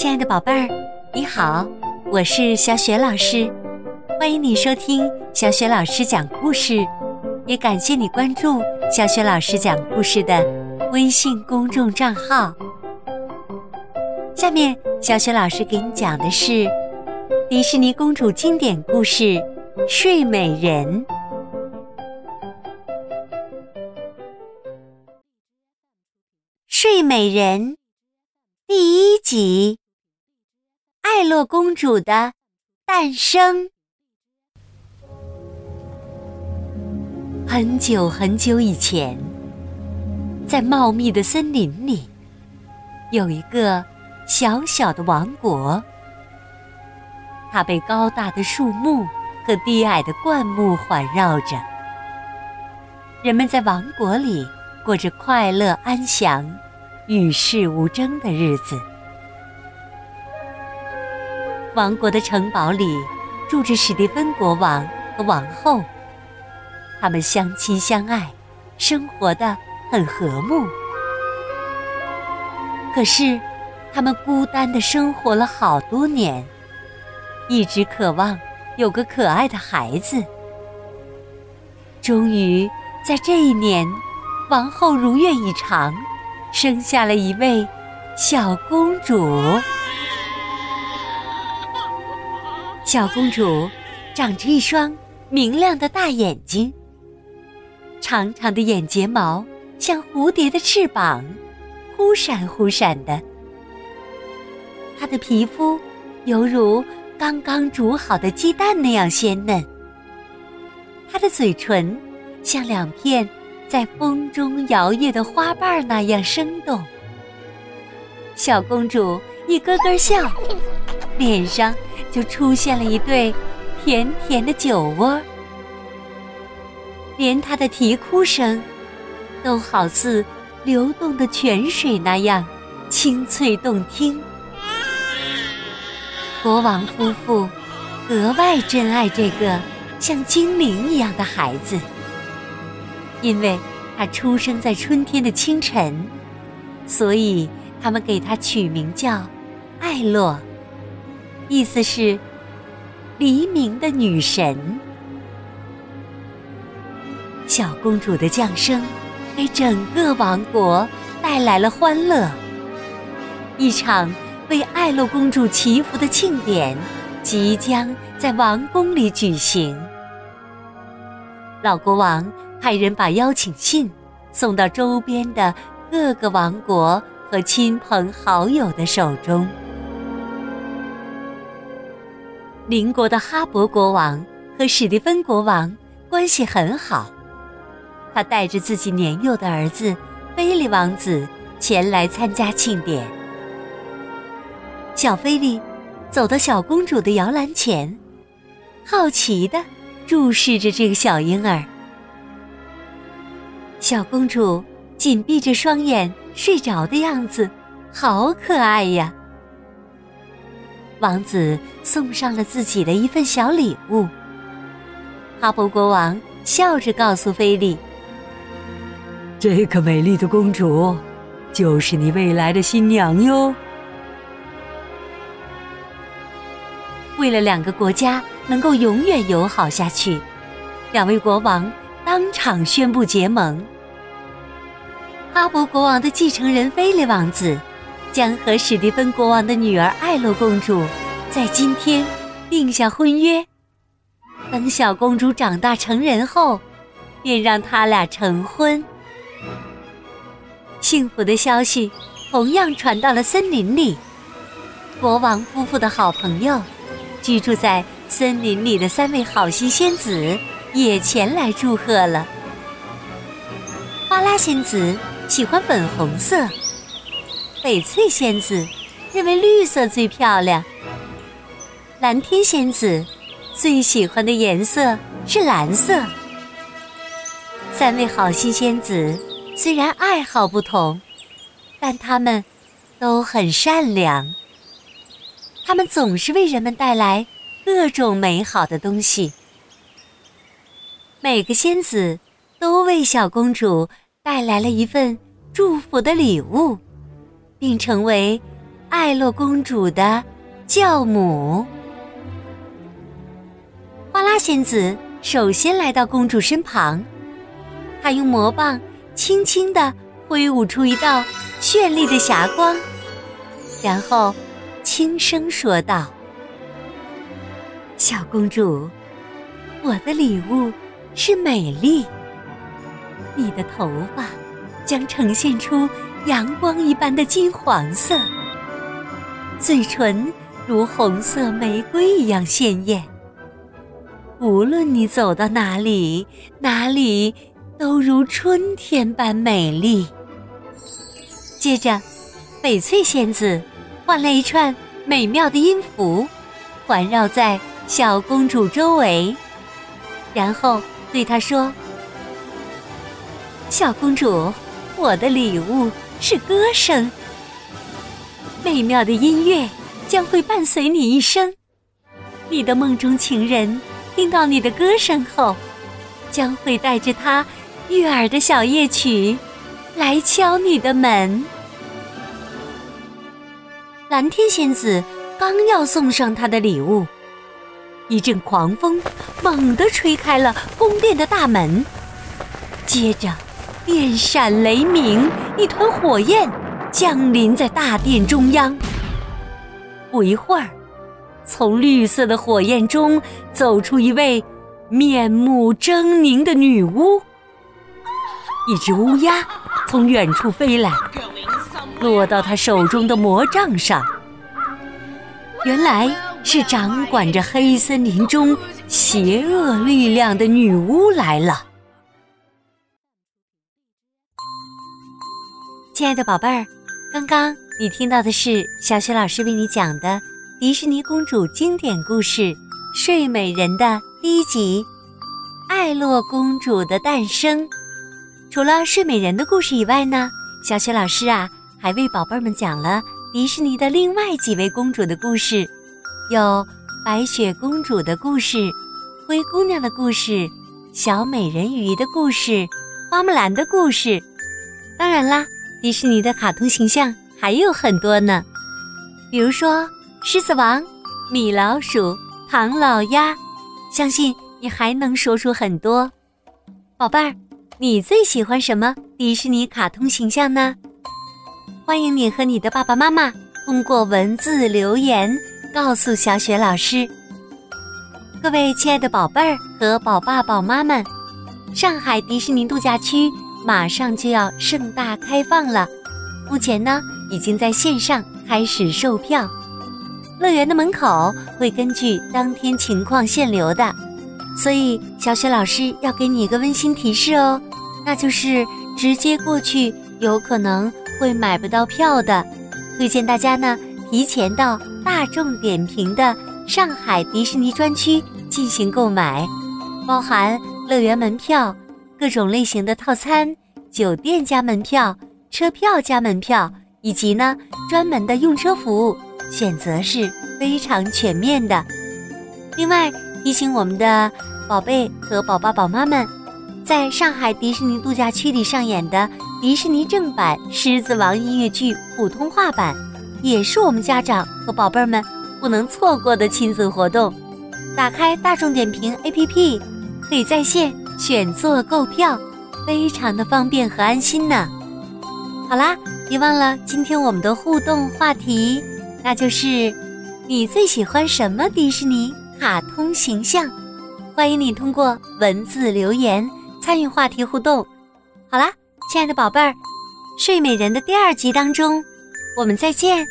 亲爱的宝贝儿，你好，我是小雪老师，欢迎你收听小雪老师讲故事，也感谢你关注小雪老师讲故事的微信公众账号。下面，小雪老师给你讲的是迪士尼公主经典故事《睡美人》。睡美人第一集。艾洛公主的诞生。很久很久以前，在茂密的森林里，有一个小小的王国。它被高大的树木和低矮的灌木环绕着。人们在王国里过着快乐安详、与世无争的日子。王国的城堡里住着史蒂芬国王和王后，他们相亲相爱，生活的很和睦。可是，他们孤单的生活了好多年，一直渴望有个可爱的孩子。终于，在这一年，王后如愿以偿，生下了一位小公主。小公主长着一双明亮的大眼睛，长长的眼睫毛像蝴蝶的翅膀，忽闪忽闪的。她的皮肤犹如刚刚煮好的鸡蛋那样鲜嫩，她的嘴唇像两片在风中摇曳的花瓣那样生动。小公主一咯咯笑，脸上。就出现了一对甜甜的酒窝，连他的啼哭声都好似流动的泉水那样清脆动听。国王夫妇格外珍爱这个像精灵一样的孩子，因为他出生在春天的清晨，所以他们给他取名叫艾洛。意思是黎明的女神。小公主的降生，给整个王国带来了欢乐。一场为艾洛公主祈福的庆典，即将在王宫里举行。老国王派人把邀请信送到周边的各个王国和亲朋好友的手中。邻国的哈勃国王和史蒂芬国王关系很好，他带着自己年幼的儿子菲利王子前来参加庆典。小菲利走到小公主的摇篮前，好奇地注视着这个小婴儿。小公主紧闭着双眼睡着的样子，好可爱呀！王子送上了自己的一份小礼物。哈勃国王笑着告诉菲利：“这个美丽的公主，就是你未来的新娘哟。”为了两个国家能够永远友好下去，两位国王当场宣布结盟。哈勃国王的继承人菲利王子。将和史蒂芬国王的女儿艾洛公主在今天定下婚约。等小公主长大成人后，便让他俩成婚。幸福的消息同样传到了森林里。国王夫妇的好朋友，居住在森林里的三位好心仙子也前来祝贺了。花拉仙子喜欢粉红色。翡翠仙子认为绿色最漂亮，蓝天仙子最喜欢的颜色是蓝色。三位好心仙子虽然爱好不同，但他们都很善良。他们总是为人们带来各种美好的东西。每个仙子都为小公主带来了一份祝福的礼物。并成为艾洛公主的教母。花拉仙子首先来到公主身旁，她用魔棒轻轻地挥舞出一道绚丽的霞光，然后轻声说道：“小公主，我的礼物是美丽。你的头发将呈现出阳光一般的金黄色，嘴唇如红色玫瑰一样鲜艳。”无论你走到哪里，哪里都如春天般美丽。接着，翡翠仙子换了一串美妙的音符，环绕在小公主周围，然后对她说：“小公主，我的礼物是歌声，美妙的音乐将会伴随你一生，你的梦中情人。”听到你的歌声后，将会带着他悦耳的小夜曲来敲你的门。蓝天仙子刚要送上她的礼物，一阵狂风猛地吹开了宫殿的大门，接着电闪雷鸣，一团火焰降临在大殿中央。不一会儿。从绿色的火焰中走出一位面目狰狞的女巫。一只乌鸦从远处飞来，落到她手中的魔杖上。原来是掌管着黑森林中邪恶力量的女巫来了。亲爱的宝贝儿，刚刚你听到的是小雪老师为你讲的。迪士尼公主经典故事《睡美人》的第一集《艾洛公主的诞生》。除了睡美人的故事以外呢，小雪老师啊还为宝贝们讲了迪士尼的另外几位公主的故事，有白雪公主的故事、灰姑娘的故事、小美人鱼的故事、花木兰的故事。当然啦，迪士尼的卡通形象还有很多呢，比如说。狮子王、米老鼠、唐老鸭，相信你还能说出很多。宝贝儿，你最喜欢什么迪士尼卡通形象呢？欢迎你和你的爸爸妈妈通过文字留言告诉小雪老师。各位亲爱的宝贝儿和宝爸宝妈们，上海迪士尼度假区马上就要盛大开放了，目前呢已经在线上开始售票。乐园的门口会根据当天情况限流的，所以小雪老师要给你一个温馨提示哦，那就是直接过去有可能会买不到票的，推荐大家呢提前到大众点评的上海迪士尼专区进行购买，包含乐园门票、各种类型的套餐、酒店加门票、车票加门票，以及呢专门的用车服务。选择是非常全面的。另外提醒我们的宝贝和宝宝宝妈们，在上海迪士尼度假区里上演的迪士尼正版《狮子王》音乐剧普通话版，也是我们家长和宝贝们不能错过的亲子活动。打开大众点评 APP，可以在线选座购票，非常的方便和安心呢。好啦，别忘了今天我们的互动话题。那就是你最喜欢什么迪士尼卡通形象？欢迎你通过文字留言参与话题互动。好啦，亲爱的宝贝儿，《睡美人》的第二集当中，我们再见。